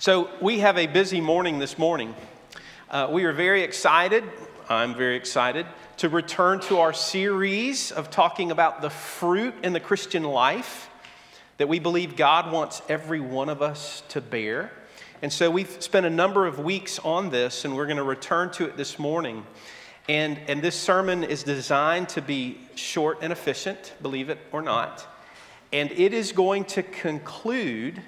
So, we have a busy morning this morning. Uh, we are very excited, I'm very excited, to return to our series of talking about the fruit in the Christian life that we believe God wants every one of us to bear. And so, we've spent a number of weeks on this, and we're going to return to it this morning. And, and this sermon is designed to be short and efficient, believe it or not. And it is going to conclude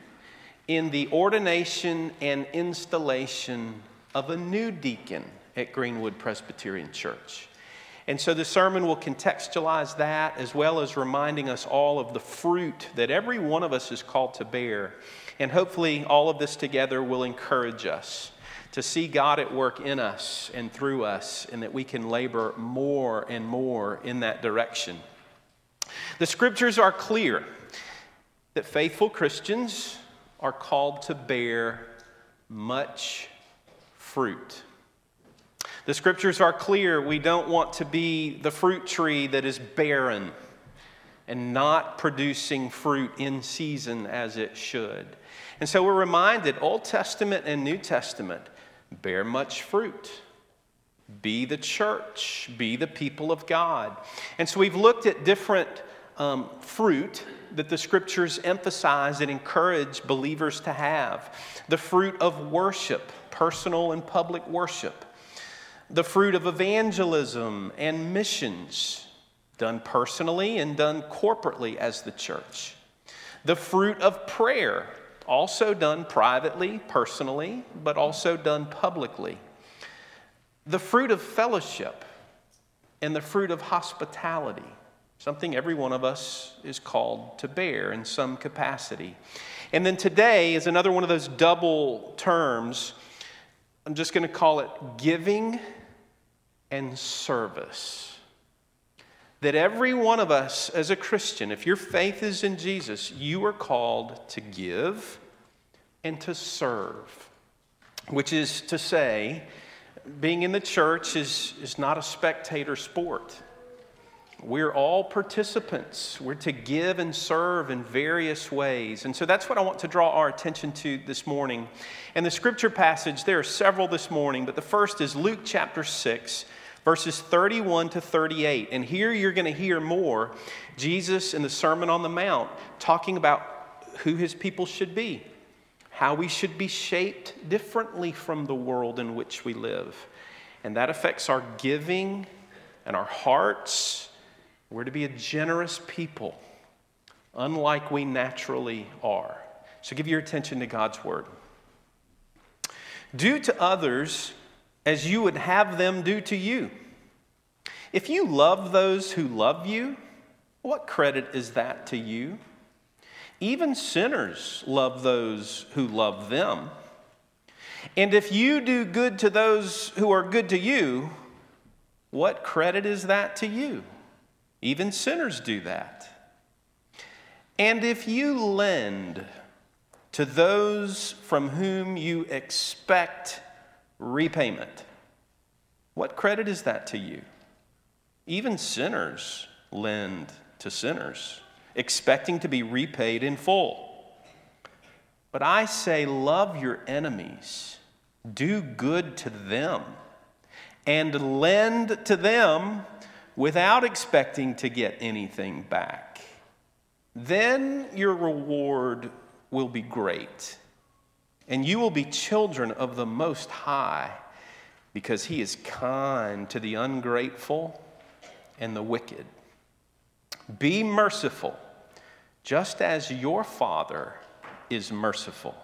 in the ordination and installation of a new deacon at Greenwood Presbyterian Church. And so the sermon will contextualize that as well as reminding us all of the fruit that every one of us is called to bear. And hopefully, all of this together will encourage us to see God at work in us and through us, and that we can labor more and more in that direction. The scriptures are clear that faithful Christians are called to bear much fruit. The scriptures are clear. We don't want to be the fruit tree that is barren and not producing fruit in season as it should. And so we're reminded Old Testament and New Testament bear much fruit. Be the church, be the people of God. And so we've looked at different um, fruit that the scriptures emphasize and encourage believers to have. The fruit of worship, personal and public worship, the fruit of evangelism and missions, done personally and done corporately as the church, the fruit of prayer, also done privately, personally, but also done publicly, the fruit of fellowship, and the fruit of hospitality something every one of us is called to bear in some capacity. And then today is another one of those double terms. I'm just going to call it giving and service. That every one of us as a Christian, if your faith is in Jesus, you are called to give and to serve, which is to say, being in the church is, is not a spectator sport. We're all participants. We're to give and serve in various ways. And so that's what I want to draw our attention to this morning. And the scripture passage, there are several this morning, but the first is Luke chapter 6, verses 31 to 38. And here you're going to hear more Jesus in the Sermon on the Mount talking about who his people should be, how we should be shaped differently from the world in which we live. And that affects our giving and our hearts we're to be a generous people, unlike we naturally are. So give your attention to God's word. Do to others as you would have them do to you. If you love those who love you, what credit is that to you? Even sinners love those who love them. And if you do good to those who are good to you, what credit is that to you? Even sinners do that. And if you lend to those from whom you expect repayment, what credit is that to you? Even sinners lend to sinners, expecting to be repaid in full. But I say, love your enemies, do good to them, and lend to them without expecting to get anything back, then your reward will be great. And you will be children of the Most High because He is kind to the ungrateful and the wicked. Be merciful, just as your Father is merciful.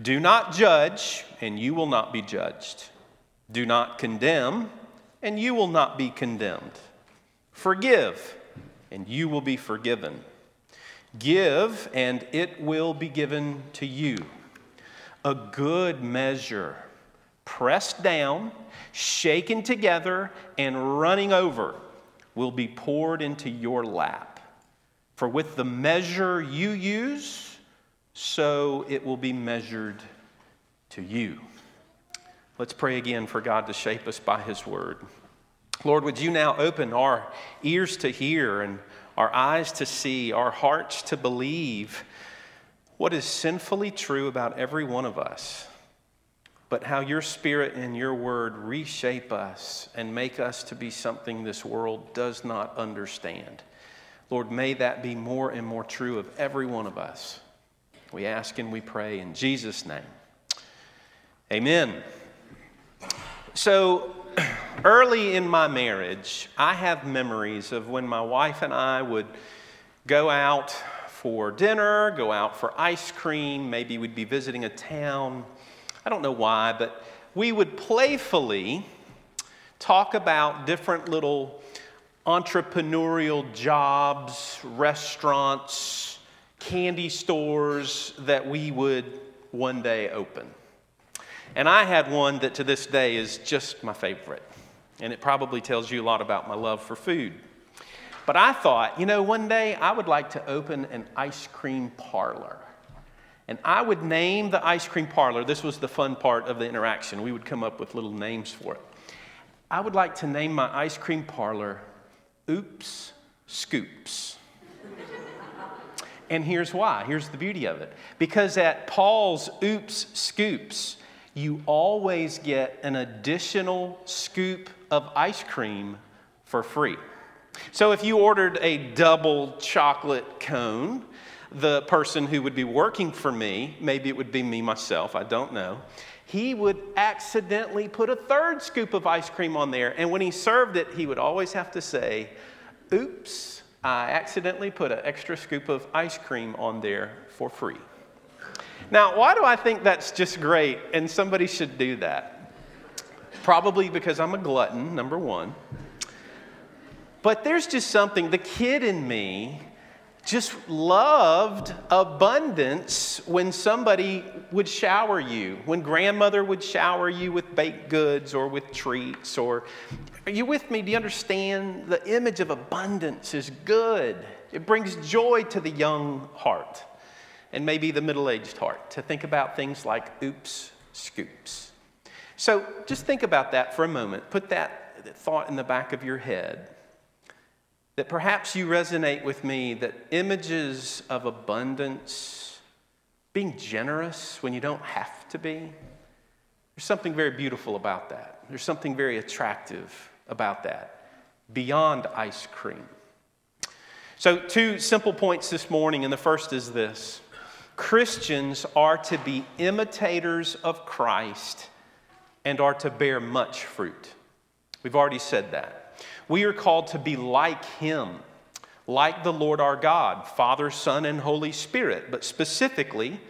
Do not judge, and you will not be judged. Do not condemn and you will not be condemned. Forgive, and you will be forgiven. Give, and it will be given to you. A good measure, pressed down, shaken together, and running over, will be poured into your lap. For with the measure you use, so it will be measured to you. Let's pray again for God to shape us by His word. Lord, would you now open our ears to hear and our eyes to see, our hearts to believe what is sinfully true about every one of us, but how your spirit and your word reshape us and make us to be something this world does not understand. Lord, may that be more and more true of every one of us. We ask and we pray in Jesus' name. Amen. So, early in my marriage, I have memories of when my wife and I would go out for dinner, go out for ice cream, maybe we'd be visiting a town. I don't know why, but we would playfully talk about different little entrepreneurial jobs, restaurants, candy stores that we would one day open. And I had one that to this day is just my favorite. And it probably tells you a lot about my love for food. But I thought, you know, one day I would like to open an ice cream parlor. And I would name the ice cream parlor. This was the fun part of the interaction. We would come up with little names for it. I would like to name my ice cream parlor Oops Scoops. and here's why. Here's the beauty of it. Because at Paul's Oops Scoops, you always get an additional scoop of ice cream for free. So if you ordered a double chocolate cone, the person who would be working for me, maybe it would be me myself, I don't know, he would accidentally put a third scoop of ice cream on there. And when he served it, he would always have to say, Oops, I accidentally put an extra scoop of ice cream on there for free. Now, why do I think that's just great and somebody should do that? Probably because I'm a glutton, number one. But there's just something, the kid in me just loved abundance when somebody would shower you, when grandmother would shower you with baked goods or with treats. Or, are you with me? Do you understand? The image of abundance is good, it brings joy to the young heart and maybe the middle aged heart to think about things like oops, scoops. So just think about that for a moment. Put that thought in the back of your head that perhaps you resonate with me that images of abundance, being generous when you don't have to be, there's something very beautiful about that. There's something very attractive about that, beyond ice cream. So, two simple points this morning, and the first is this Christians are to be imitators of Christ and are to bear much fruit. We've already said that. We are called to be like Him, like the Lord our God, Father, Son, and Holy Spirit, but specifically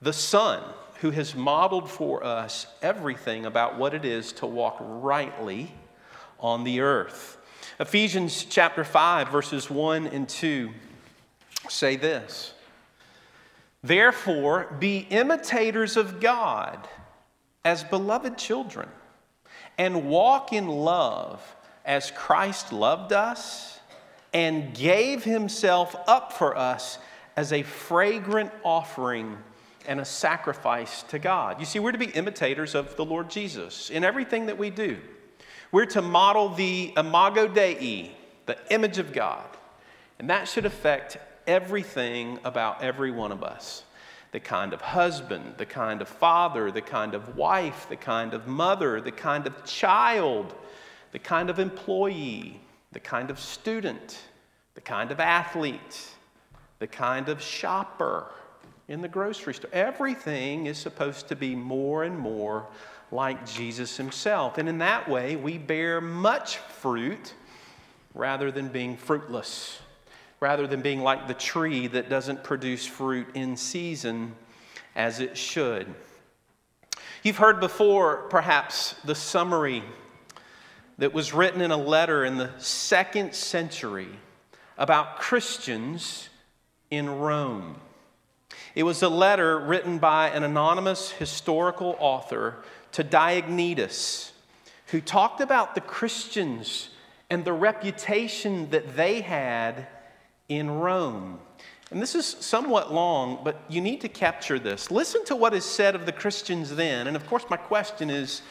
the Son, who has modeled for us everything about what it is to walk rightly on the earth. Ephesians chapter 5, verses 1 and 2 say this Therefore, be imitators of God as beloved children, and walk in love as Christ loved us and gave himself up for us as a fragrant offering and a sacrifice to God. You see, we're to be imitators of the Lord Jesus in everything that we do. We're to model the imago Dei, the image of God. And that should affect everything about every one of us the kind of husband, the kind of father, the kind of wife, the kind of mother, the kind of child the kind of employee, the kind of student, the kind of athlete, the kind of shopper in the grocery store. Everything is supposed to be more and more like Jesus himself. And in that way, we bear much fruit rather than being fruitless, rather than being like the tree that doesn't produce fruit in season as it should. You've heard before, perhaps, the summary that was written in a letter in the second century about Christians in Rome. It was a letter written by an anonymous historical author to Diognetus, who talked about the Christians and the reputation that they had in Rome. And this is somewhat long, but you need to capture this. Listen to what is said of the Christians then. And of course, my question is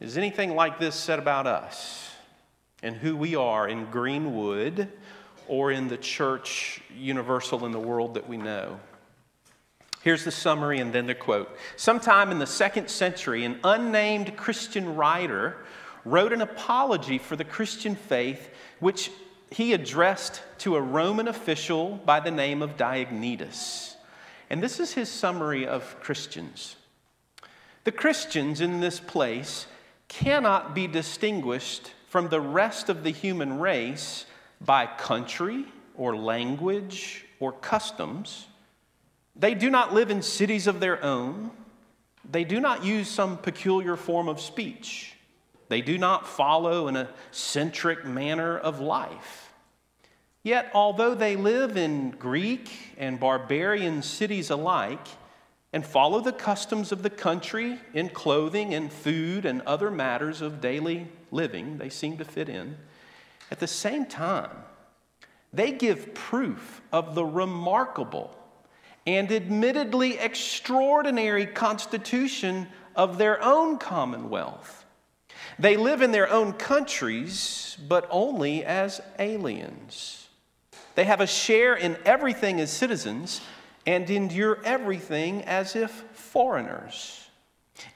is anything like this said about us and who we are in Greenwood or in the church universal in the world that we know? Here's the summary and then the quote. Sometime in the second century, an unnamed Christian writer wrote an apology for the Christian faith, which he addressed to a Roman official by the name of Diognetus. And this is his summary of Christians. The Christians in this place cannot be distinguished from the rest of the human race by country or language or customs. They do not live in cities of their own. They do not use some peculiar form of speech. They do not follow an eccentric manner of life. Yet, although they live in Greek and barbarian cities alike and follow the customs of the country in clothing and food and other matters of daily living, they seem to fit in. At the same time, they give proof of the remarkable and admittedly extraordinary constitution of their own commonwealth they live in their own countries, but only as aliens. They have a share in everything as citizens and endure everything as if foreigners.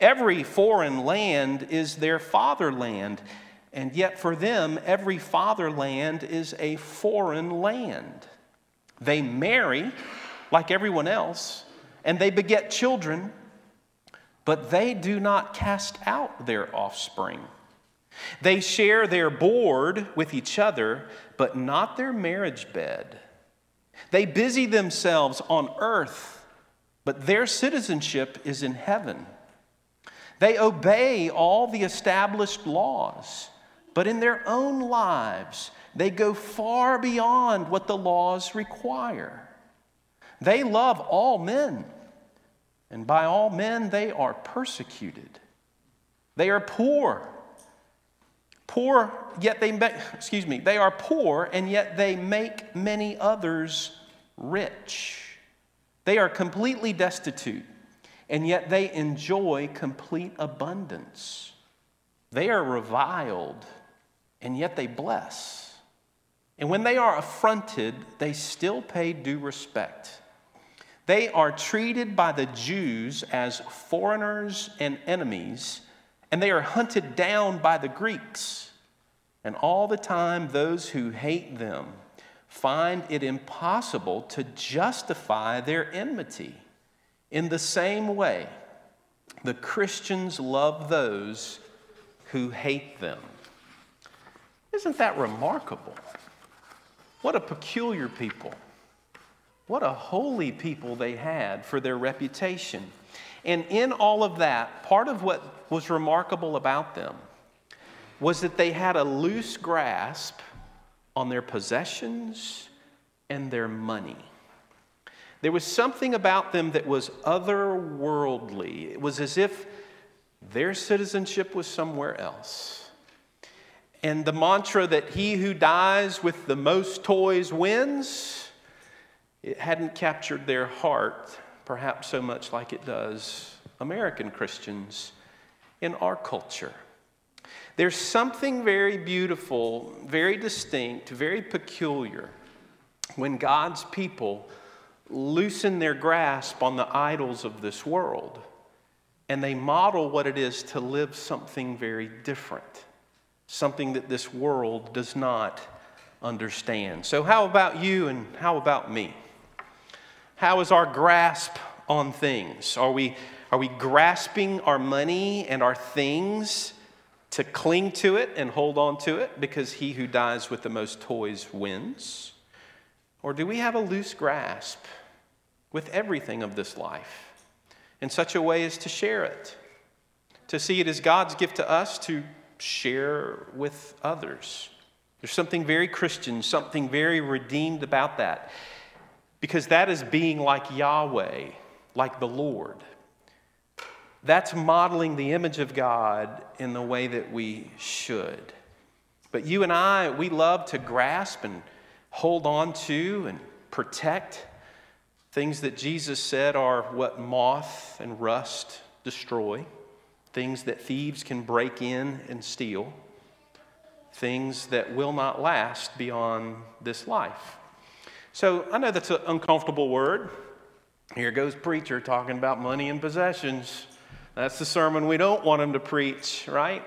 Every foreign land is their fatherland, and yet for them, every fatherland is a foreign land. They marry like everyone else, and they beget children but they do not cast out their offspring. They share their board with each other, but not their marriage bed. They busy themselves on earth, but their citizenship is in heaven. They obey all the established laws, but in their own lives, they go far beyond what the laws require. They love all men and by all men they are persecuted. They are poor. Poor, yet they make, excuse me, they are poor and yet they make many others rich. They are completely destitute and yet they enjoy complete abundance. They are reviled and yet they bless. And when they are affronted, they still pay due respect. They are treated by the Jews as foreigners and enemies, and they are hunted down by the Greeks. And all the time, those who hate them find it impossible to justify their enmity. In the same way, the Christians love those who hate them. Isn't that remarkable? What a peculiar people. What a holy people they had for their reputation. And in all of that, part of what was remarkable about them was that they had a loose grasp on their possessions and their money. There was something about them that was otherworldly. It was as if their citizenship was somewhere else. And the mantra that he who dies with the most toys wins it hadn't captured their heart, perhaps so much like it does American Christians in our culture. There's something very beautiful, very distinct, very peculiar when God's people loosen their grasp on the idols of this world and they model what it is to live something very different, something that this world does not understand. So, how about you and how about me? How is our grasp on things? Are we, are we grasping our money and our things to cling to it and hold on to it because he who dies with the most toys wins? Or do we have a loose grasp with everything of this life in such a way as to share it, to see it as God's gift to us to share with others? There's something very Christian, something very redeemed about that because that is being like Yahweh, like the Lord. That's modeling the image of God in the way that we should. But you and I, we love to grasp and hold on to and protect things that Jesus said are what moth and rust destroy, things that thieves can break in and steal, things that will not last beyond this life. So I know that's an uncomfortable word. Here goes preacher talking about money and possessions. That's the sermon we don't want him to preach, right?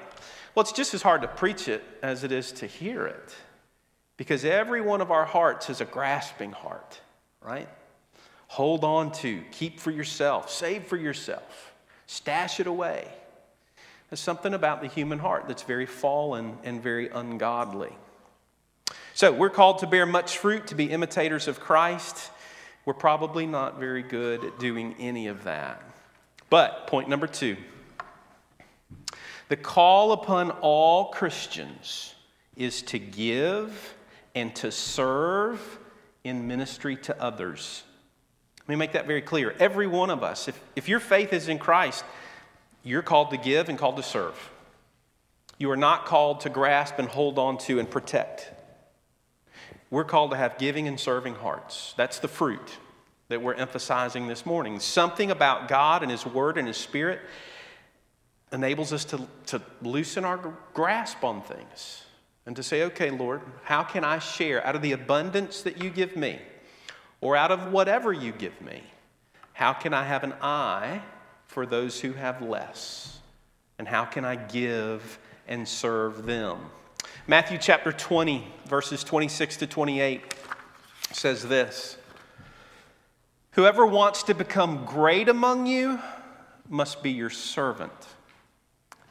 Well, it's just as hard to preach it as it is to hear it. Because every one of our hearts is a grasping heart, right? Hold on to, keep for yourself, save for yourself, stash it away. There's something about the human heart that's very fallen and very ungodly. So, we're called to bear much fruit, to be imitators of Christ. We're probably not very good at doing any of that. But, point number two the call upon all Christians is to give and to serve in ministry to others. Let me make that very clear. Every one of us, if, if your faith is in Christ, you're called to give and called to serve. You are not called to grasp and hold on to and protect. We're called to have giving and serving hearts. That's the fruit that we're emphasizing this morning. Something about God and His Word and His Spirit enables us to, to loosen our grasp on things and to say, okay, Lord, how can I share out of the abundance that you give me or out of whatever you give me? How can I have an eye for those who have less? And how can I give and serve them? Matthew chapter 20, verses 26 to 28 says this Whoever wants to become great among you must be your servant.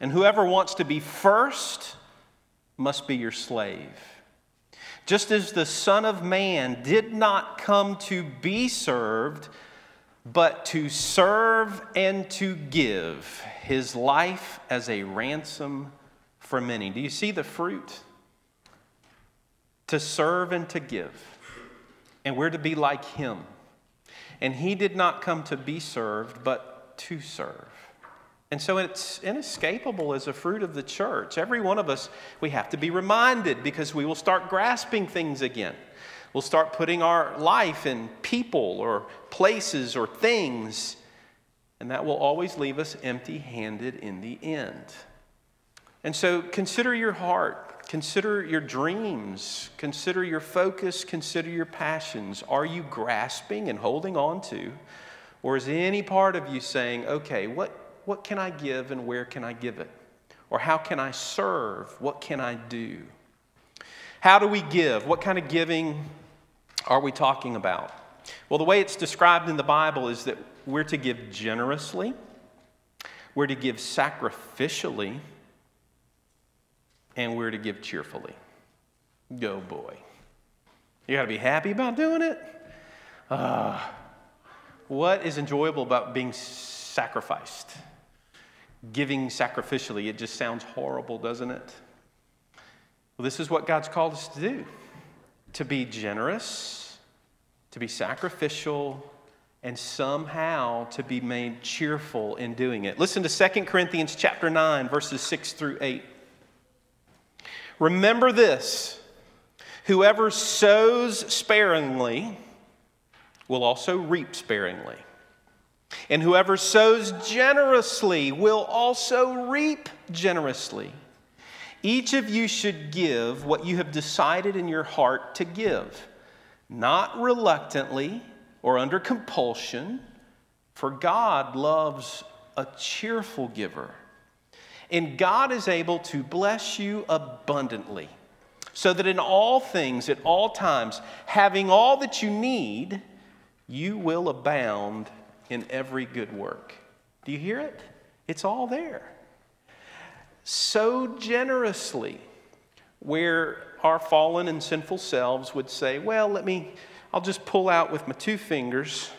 And whoever wants to be first must be your slave. Just as the Son of Man did not come to be served, but to serve and to give his life as a ransom for many. Do you see the fruit? To serve and to give. And we're to be like him. And he did not come to be served, but to serve. And so it's inescapable as a fruit of the church. Every one of us, we have to be reminded because we will start grasping things again. We'll start putting our life in people or places or things, and that will always leave us empty handed in the end. And so consider your heart, consider your dreams, consider your focus, consider your passions. Are you grasping and holding on to? Or is any part of you saying, okay, what, what can I give and where can I give it? Or how can I serve? What can I do? How do we give? What kind of giving are we talking about? Well, the way it's described in the Bible is that we're to give generously, we're to give sacrificially, and we're to give cheerfully. Go, boy. You got to be happy about doing it? Uh, what is enjoyable about being sacrificed? giving sacrificially. It just sounds horrible, doesn't it? Well, this is what God's called us to do to be generous, to be sacrificial, and somehow to be made cheerful in doing it. Listen to 2 Corinthians chapter 9 verses 6 through 8. Remember this, whoever sows sparingly will also reap sparingly. And whoever sows generously will also reap generously. Each of you should give what you have decided in your heart to give, not reluctantly or under compulsion, for God loves a cheerful giver. And God is able to bless you abundantly, so that in all things, at all times, having all that you need, you will abound in every good work. Do you hear it? It's all there. So generously, where our fallen and sinful selves would say, Well, let me, I'll just pull out with my two fingers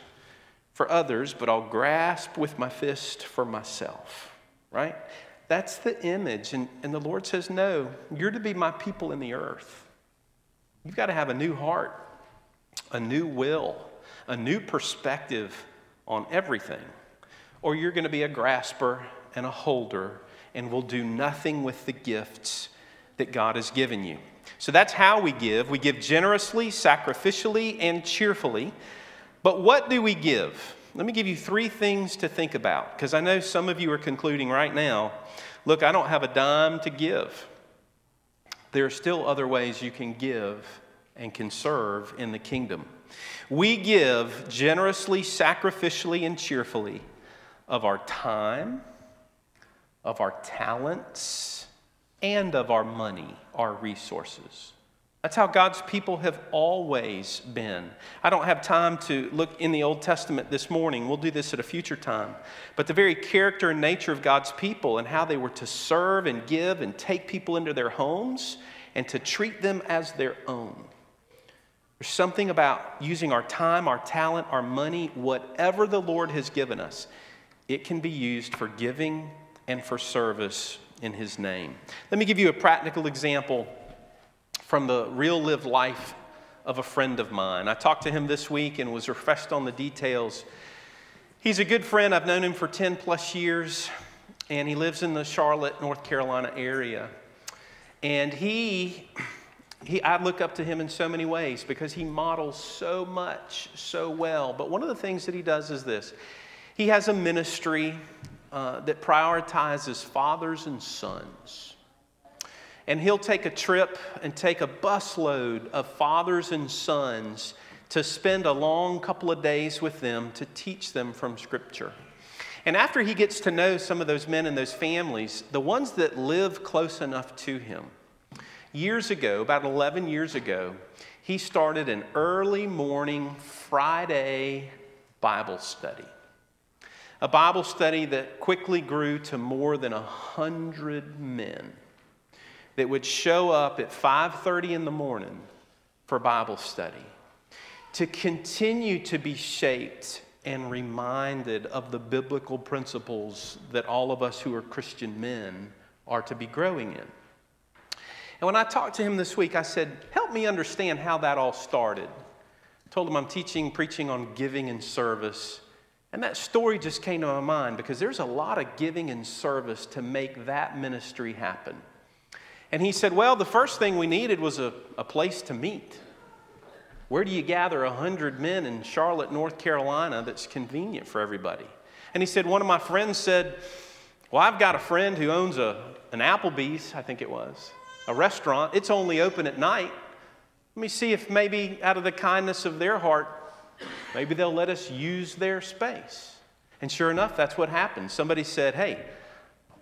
for others, but I'll grasp with my fist for myself, right? That's the image. And, and the Lord says, No, you're to be my people in the earth. You've got to have a new heart, a new will, a new perspective on everything, or you're going to be a grasper and a holder and will do nothing with the gifts that God has given you. So that's how we give. We give generously, sacrificially, and cheerfully. But what do we give? Let me give you three things to think about because I know some of you are concluding right now look, I don't have a dime to give. There are still other ways you can give and can serve in the kingdom. We give generously, sacrificially, and cheerfully of our time, of our talents, and of our money, our resources. That's how God's people have always been. I don't have time to look in the Old Testament this morning. We'll do this at a future time. But the very character and nature of God's people and how they were to serve and give and take people into their homes and to treat them as their own. There's something about using our time, our talent, our money, whatever the Lord has given us, it can be used for giving and for service in His name. Let me give you a practical example from the real lived life of a friend of mine. I talked to him this week and was refreshed on the details. He's a good friend. I've known him for 10 plus years, and he lives in the Charlotte, North Carolina area. And he, he, I look up to him in so many ways because he models so much, so well. But one of the things that he does is this he has a ministry uh, that prioritizes fathers and sons and he'll take a trip and take a busload of fathers and sons to spend a long couple of days with them to teach them from Scripture. And after he gets to know some of those men and those families, the ones that live close enough to him, years ago, about 11 years ago, he started an early morning Friday Bible study. A Bible study that quickly grew to more than a hundred men that would show up at 5:30 in the morning for Bible study to continue to be shaped and reminded of the biblical principles that all of us who are Christian men are to be growing in. And when I talked to him this week, I said, Help me understand how that all started. I told him I'm teaching, preaching on giving and service. And that story just came to my mind because there's a lot of giving and service to make that ministry happen. And he said, Well, the first thing we needed was a, a place to meet. Where do you gather 100 men in Charlotte, North Carolina that's convenient for everybody? And he said, One of my friends said, Well, I've got a friend who owns a, an Applebee's, I think it was, a restaurant. It's only open at night. Let me see if maybe out of the kindness of their heart, maybe they'll let us use their space. And sure enough, that's what happened. Somebody said, Hey,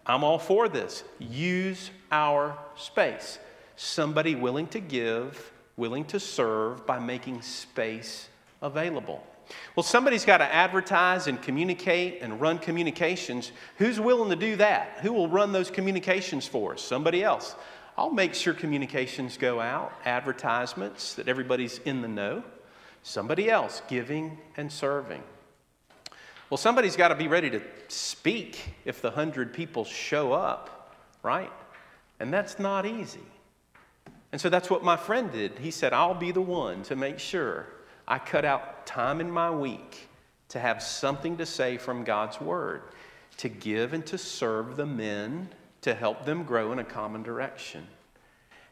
I'm all for this. Use our space. Somebody willing to give, willing to serve by making space available. Well, somebody's got to advertise and communicate and run communications. Who's willing to do that? Who will run those communications for us? Somebody else. I'll make sure communications go out, advertisements, that everybody's in the know. Somebody else giving and serving. Well, somebody's got to be ready to speak if the hundred people show up, right? And that's not easy. And so that's what my friend did. He said, I'll be the one to make sure I cut out time in my week to have something to say from God's word, to give and to serve the men, to help them grow in a common direction.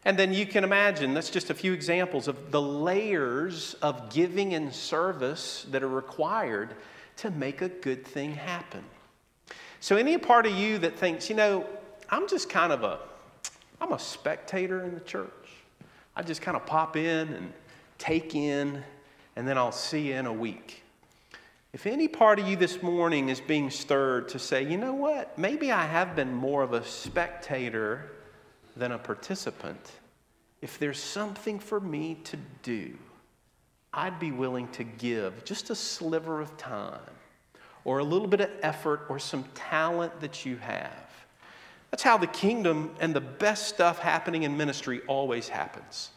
And then you can imagine, that's just a few examples of the layers of giving and service that are required to make a good thing happen. So, any part of you that thinks, you know, I'm just kind of a, I'm a spectator in the church. I just kind of pop in and take in, and then I'll see you in a week. If any part of you this morning is being stirred to say, you know what, maybe I have been more of a spectator than a participant, if there's something for me to do, I'd be willing to give just a sliver of time or a little bit of effort or some talent that you have. That's how the kingdom and the best stuff happening in ministry always happens.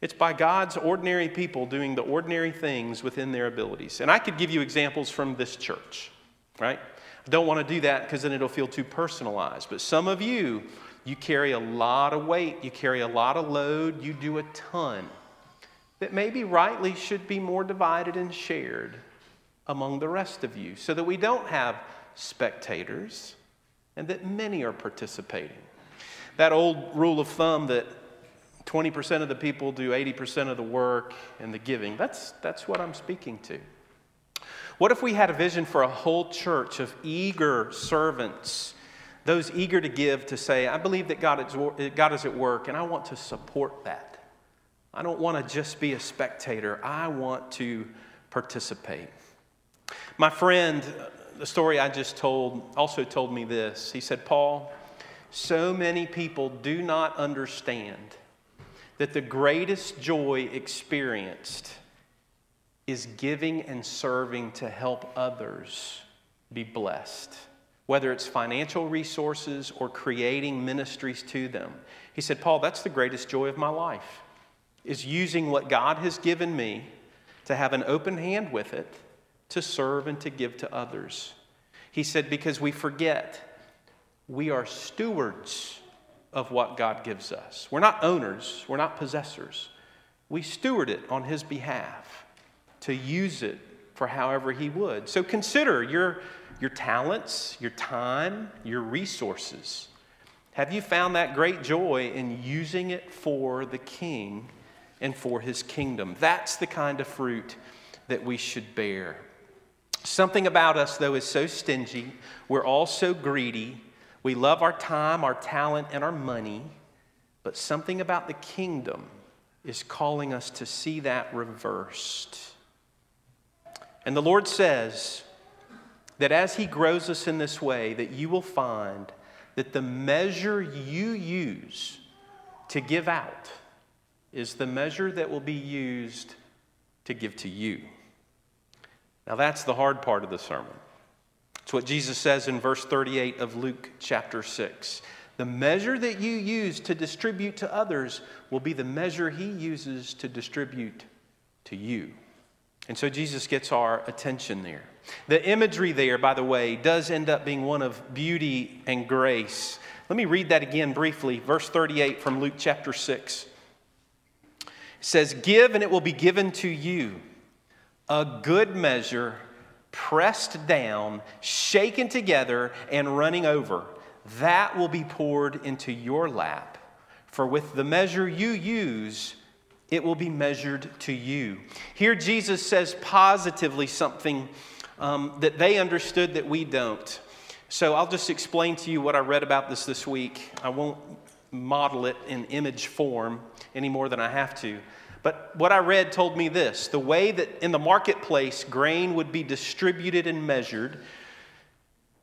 It's by God's ordinary people doing the ordinary things within their abilities. And I could give you examples from this church, right? I don't want to do that because then it'll feel too personalized. But some of you, you carry a lot of weight, you carry a lot of load, you do a ton that maybe rightly should be more divided and shared among the rest of you so that we don't have spectators and that many are participating. That old rule of thumb that 20% of the people do 80% of the work and the giving, that's, that's what I'm speaking to. What if we had a vision for a whole church of eager servants, those eager to give, to say, I believe that God is, God is at work and I want to support that? I don't want to just be a spectator. I want to participate. My friend, the story I just told, also told me this. He said, Paul, so many people do not understand that the greatest joy experienced is giving and serving to help others be blessed, whether it's financial resources or creating ministries to them. He said, Paul, that's the greatest joy of my life, is using what God has given me to have an open hand with it, to serve and to give to others. He said, because we forget we are stewards of what God gives us. We're not owners, we're not possessors. We steward it on His behalf to use it for however He would. So consider your, your talents, your time, your resources. Have you found that great joy in using it for the King and for His kingdom? That's the kind of fruit that we should bear. Something about us, though, is so stingy. We're all so greedy we love our time, our talent, and our money, but something about the kingdom is calling us to see that reversed. And the Lord says that as He grows us in this way, that you will find that the measure you use to give out is the measure that will be used to give to you. Now, that's the hard part of the sermon. It's what Jesus says in verse 38 of Luke chapter 6. The measure that you use to distribute to others will be the measure he uses to distribute to you. And so Jesus gets our attention there. The imagery there, by the way, does end up being one of beauty and grace. Let me read that again briefly. Verse 38 from Luke chapter 6 it says, Give and it will be given to you a good measure pressed down, shaken together, and running over. That will be poured into your lap. For with the measure you use, it will be measured to you. Here, Jesus says positively something um, that they understood that we don't. So I'll just explain to you what I read about this this week. I won't model it in image form any more than I have to. But what I read told me this the way that in the marketplace grain would be distributed and measured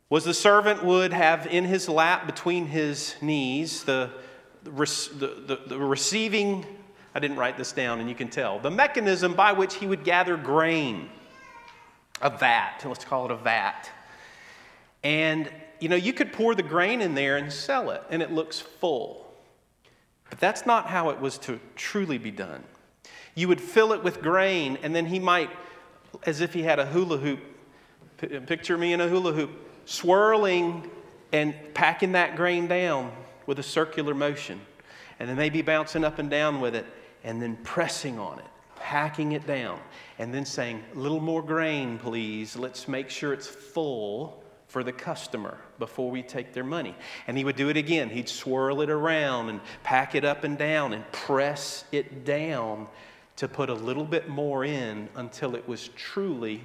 was the servant would have in his lap between his knees the, the, the, the receiving, I didn't write this down and you can tell, the mechanism by which he would gather grain, a vat, let's call it a vat. And you know, you could pour the grain in there and sell it, and it looks full. But that's not how it was to truly be done. You would fill it with grain, and then he might, as if he had a hula hoop, picture me in a hula hoop, swirling and packing that grain down with a circular motion. And then maybe bouncing up and down with it, and then pressing on it, packing it down, and then saying, A little more grain, please. Let's make sure it's full for the customer before we take their money. And he would do it again. He'd swirl it around and pack it up and down and press it down to put a little bit more in until it was truly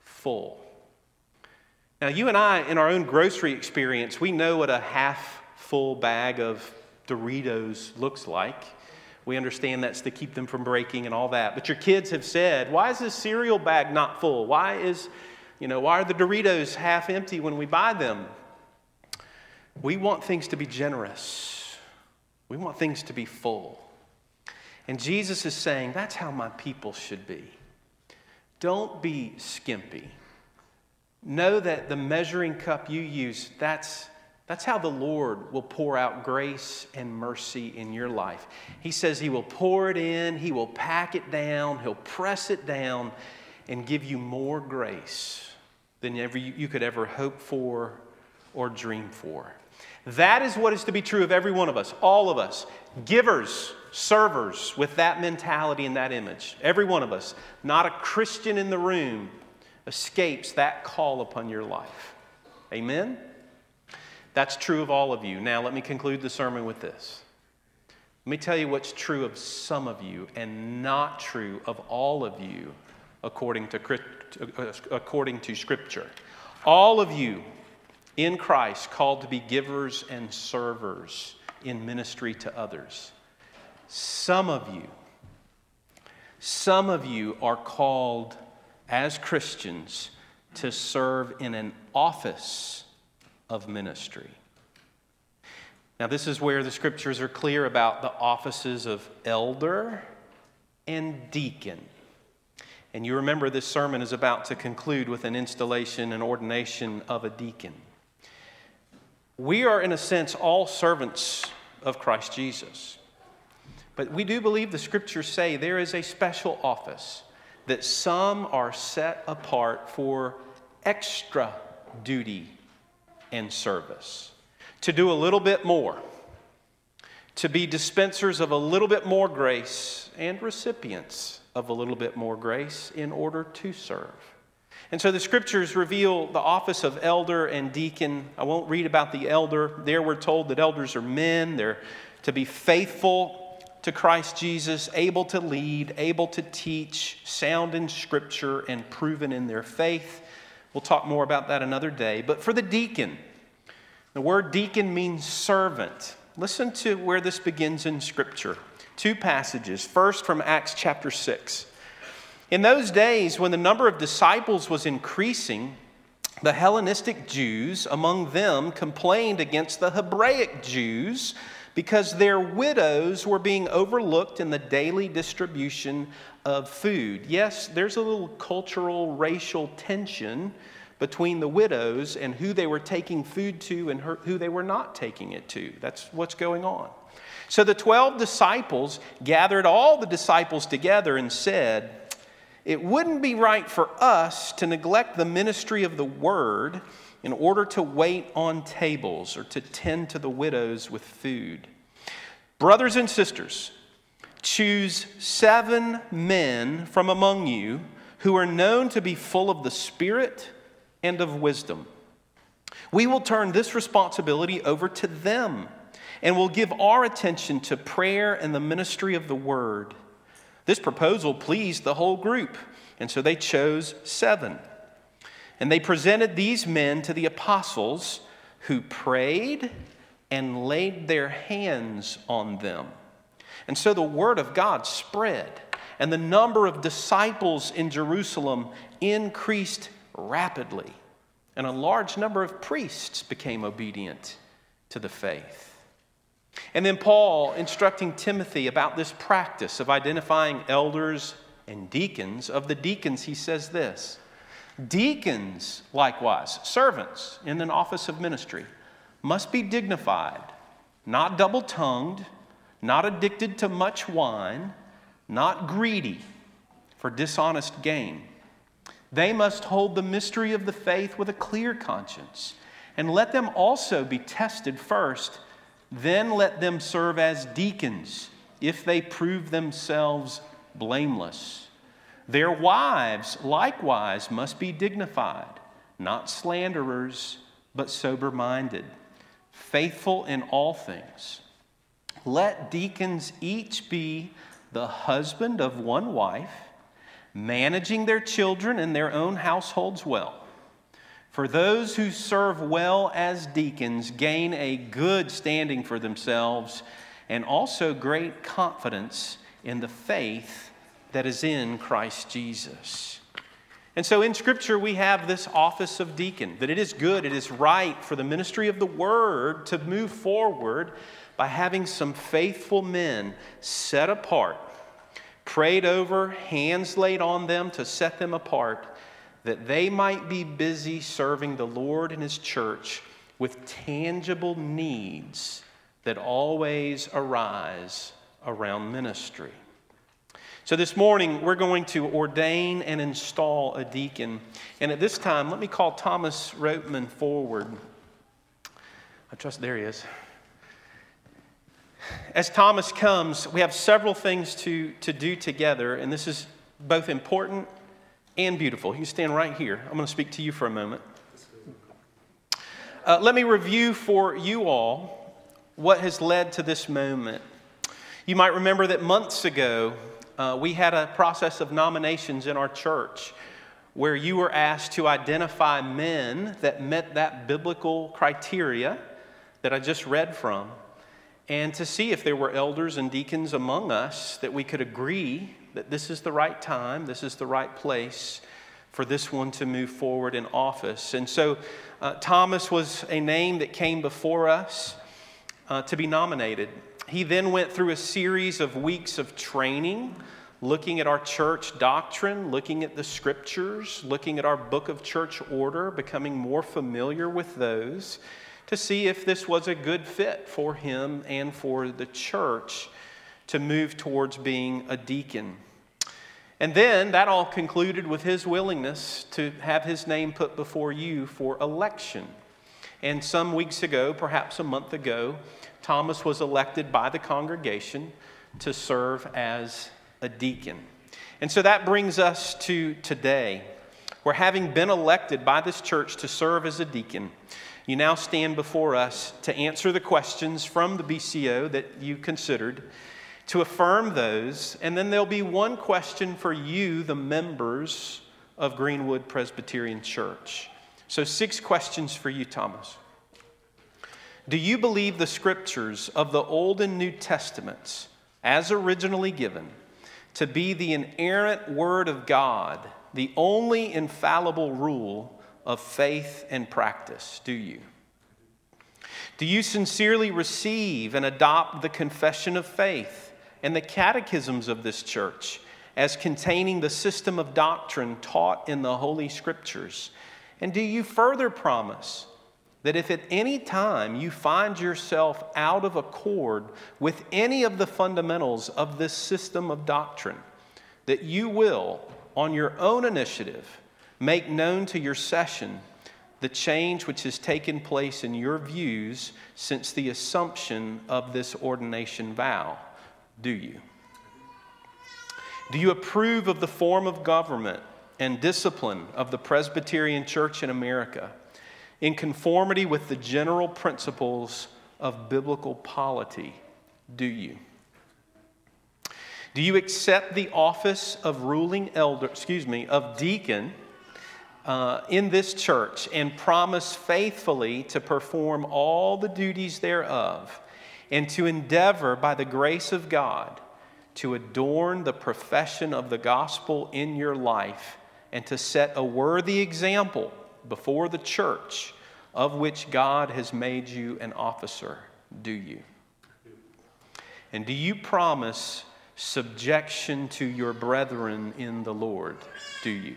full. Now, you and I, in our own grocery experience, we know what a half full bag of Doritos looks like. We understand that's to keep them from breaking and all that. But your kids have said, why is this cereal bag not full? Why is, you know, why are the Doritos half empty when we buy them? We want things to be generous. We want things to be full. And Jesus is saying, that's how my people should be. Don't be skimpy. Know that the measuring cup you use, that's, that's how the Lord will pour out grace and mercy in your life. He says He will pour it in, He will pack it down, He'll press it down, and give you more grace than ever you could ever hope for or dream for. That is what is to be true of every one of us, all of us. Givers, servers with that mentality and that image. Every one of us, not a Christian in the room, escapes that call upon your life. Amen? That's true of all of you. Now, let me conclude the sermon with this. Let me tell you what's true of some of you and not true of all of you according to, according to Scripture. All of you in Christ called to be givers and servers in ministry to others. Some of you some of you are called as Christians to serve in an office of ministry. Now, this is where the scriptures are clear about the offices of elder and deacon. And you remember this sermon is about to conclude with an installation and ordination of a deacon. We are, in a sense, all servants of Christ Jesus. But we do believe the scriptures say there is a special office that some are set apart for extra duty and service to do a little bit more, to be dispensers of a little bit more grace and recipients of a little bit more grace in order to serve. And so the scriptures reveal the office of elder and deacon. I won't read about the elder. There we're told that elders are men, they're to be faithful to Christ Jesus, able to lead, able to teach, sound in scripture, and proven in their faith. We'll talk more about that another day. But for the deacon, the word deacon means servant. Listen to where this begins in Scripture. Two passages. First, from Acts chapter 6. In those days, when the number of disciples was increasing, the Hellenistic Jews among them complained against the Hebraic Jews because their widows were being overlooked in the daily distribution of food. Yes, there's a little cultural, racial tension between the widows and who they were taking food to and who they were not taking it to. That's what's going on. So the 12 disciples gathered all the disciples together and said, It wouldn't be right for us to neglect the ministry of the word in order to wait on tables or to tend to the widows with food. Brothers and sisters, choose seven men from among you who are known to be full of the Spirit and of wisdom. We will turn this responsibility over to them and will give our attention to prayer and the ministry of the word. This proposal pleased the whole group, and so they chose seven. And they presented these men to the apostles who prayed and laid their hands on them. And so the word of God spread, and the number of disciples in Jerusalem increased rapidly, and a large number of priests became obedient to the faith. And then Paul instructing Timothy about this practice of identifying elders and deacons. Of the deacons, he says this Deacons, likewise, servants in an office of ministry, must be dignified, not double tongued, not addicted to much wine, not greedy for dishonest gain they must hold the mystery of the faith with a clear conscience. And let them also be tested first. Then let them serve as deacons if they prove themselves blameless. Their wives likewise must be dignified, not slanderers, but sober minded, faithful in all things. Let deacons each be the husband of one wife managing their children and their own households well. For those who serve well as deacons gain a good standing for themselves and also great confidence in the faith that is in Christ Jesus. And so in Scripture, we have this office of deacon, that it is good, it is right for the ministry of the Word to move forward by having some faithful men set apart prayed over, hands laid on them to set them apart, that they might be busy serving the Lord and His church with tangible needs that always arise around ministry. So, this morning, we're going to ordain and install a deacon. And at this time, let me call Thomas Roteman forward. I trust there he is. As Thomas comes, we have several things to, to do together, and this is both important and beautiful. You stand right here. I'm going to speak to you for a moment. Uh, let me review for you all what has led to this moment. You might remember that months ago, uh, we had a process of nominations in our church where you were asked to identify men that met that biblical criteria that I just read from and to see if there were elders and deacons among us that we could agree that this is the right time, this is the right place for this one to move forward in office. And so uh, Thomas was a name that came before us uh, to be nominated. He then went through a series of weeks of training, looking at our church doctrine, looking at the scriptures, looking at our book of church order, becoming more familiar with those to see if this was a good fit for him and for the church to move towards being a deacon. And then that all concluded with his willingness to have his name put before you for election. And some weeks ago, perhaps a month ago, Thomas was elected by the congregation to serve as a deacon. And so that brings us to today, where having been elected by this church to serve as a deacon, you now stand before us to answer the questions from the BCO that you considered, to affirm those, and then there'll be one question for you, the members of Greenwood Presbyterian Church. So, six questions for you, Thomas. Do you believe the scriptures of the Old and New Testaments, as originally given, to be the inerrant Word of God, the only infallible rule of faith and practice, do you? Do you sincerely receive and adopt the confession of faith and the catechisms of this church as containing the system of doctrine taught in the Holy Scriptures? And do you further promise that if at any time you find yourself out of accord with any of the fundamentals of this system of doctrine, that you will, on your own initiative, make known to your session the change which has taken place in your views since the assumption of this ordination vow? Do you? Do you approve of the form of government and discipline of the Presbyterian Church in America in conformity with the general principles of biblical polity? Do you? Do you accept the office of ruling elder, excuse me, of deacon uh, in this church and promise faithfully to perform all the duties thereof and to endeavor by the grace of God to adorn the profession of the gospel in your life and to set a worthy example before the church of which God has made you an officer, do you? And do you promise subjection to your brethren in the Lord, do you?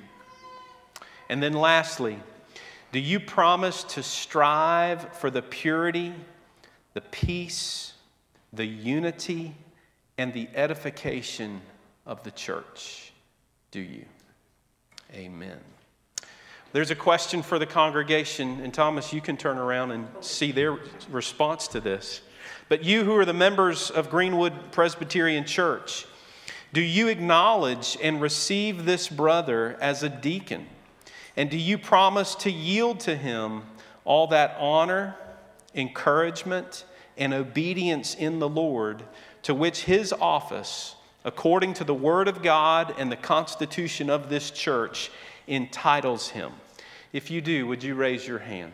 And then lastly, do you promise to strive for the purity, the peace, the unity, and the edification of the church? Do you? Amen. There's a question for the congregation, and Thomas, you can turn around and see their response to this. But you who are the members of Greenwood Presbyterian Church, do you acknowledge and receive this brother as a deacon? And do you promise to yield to him all that honor, encouragement, and obedience in the Lord to which his office, according to the Word of God and the constitution of this church, entitles him? If you do, would you raise your hand?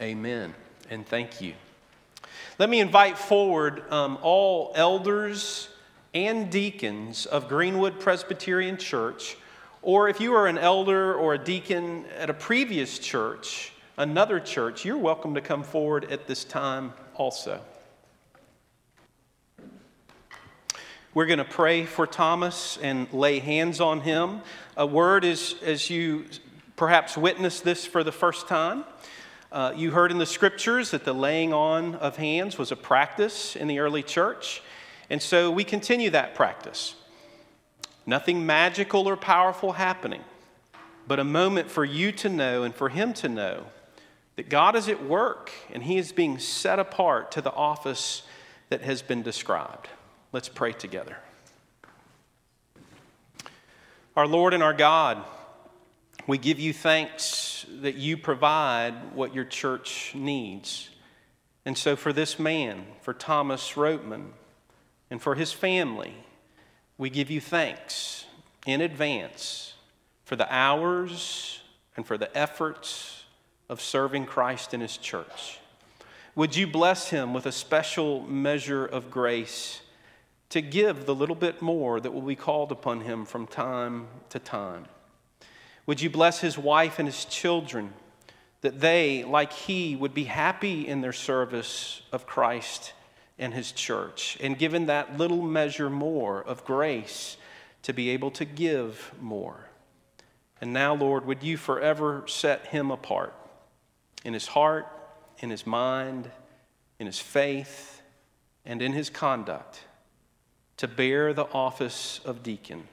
Amen. And thank you. Let me invite forward um, all elders and deacons of Greenwood Presbyterian Church or if you are an elder or a deacon at a previous church, another church, you're welcome to come forward at this time also. We're going to pray for Thomas and lay hands on him. A word is, as you perhaps witnessed this for the first time, uh, you heard in the scriptures that the laying on of hands was a practice in the early church. And so we continue that practice. Nothing magical or powerful happening, but a moment for you to know and for him to know that God is at work and he is being set apart to the office that has been described. Let's pray together. Our Lord and our God, we give you thanks that you provide what your church needs. And so, for this man, for Thomas Roteman, and for his family, we give you thanks in advance for the hours and for the efforts of serving Christ in his church. Would you bless him with a special measure of grace to give the little bit more that will be called upon him from time to time. Would you bless his wife and his children that they, like he, would be happy in their service of Christ and his church, and given that little measure more of grace to be able to give more. And now, Lord, would you forever set him apart in his heart, in his mind, in his faith, and in his conduct to bear the office of deacon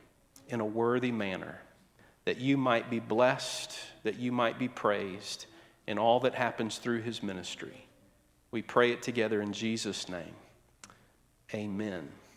in a worthy manner, that you might be blessed, that you might be praised in all that happens through his ministry. We pray it together in Jesus' name. Amen.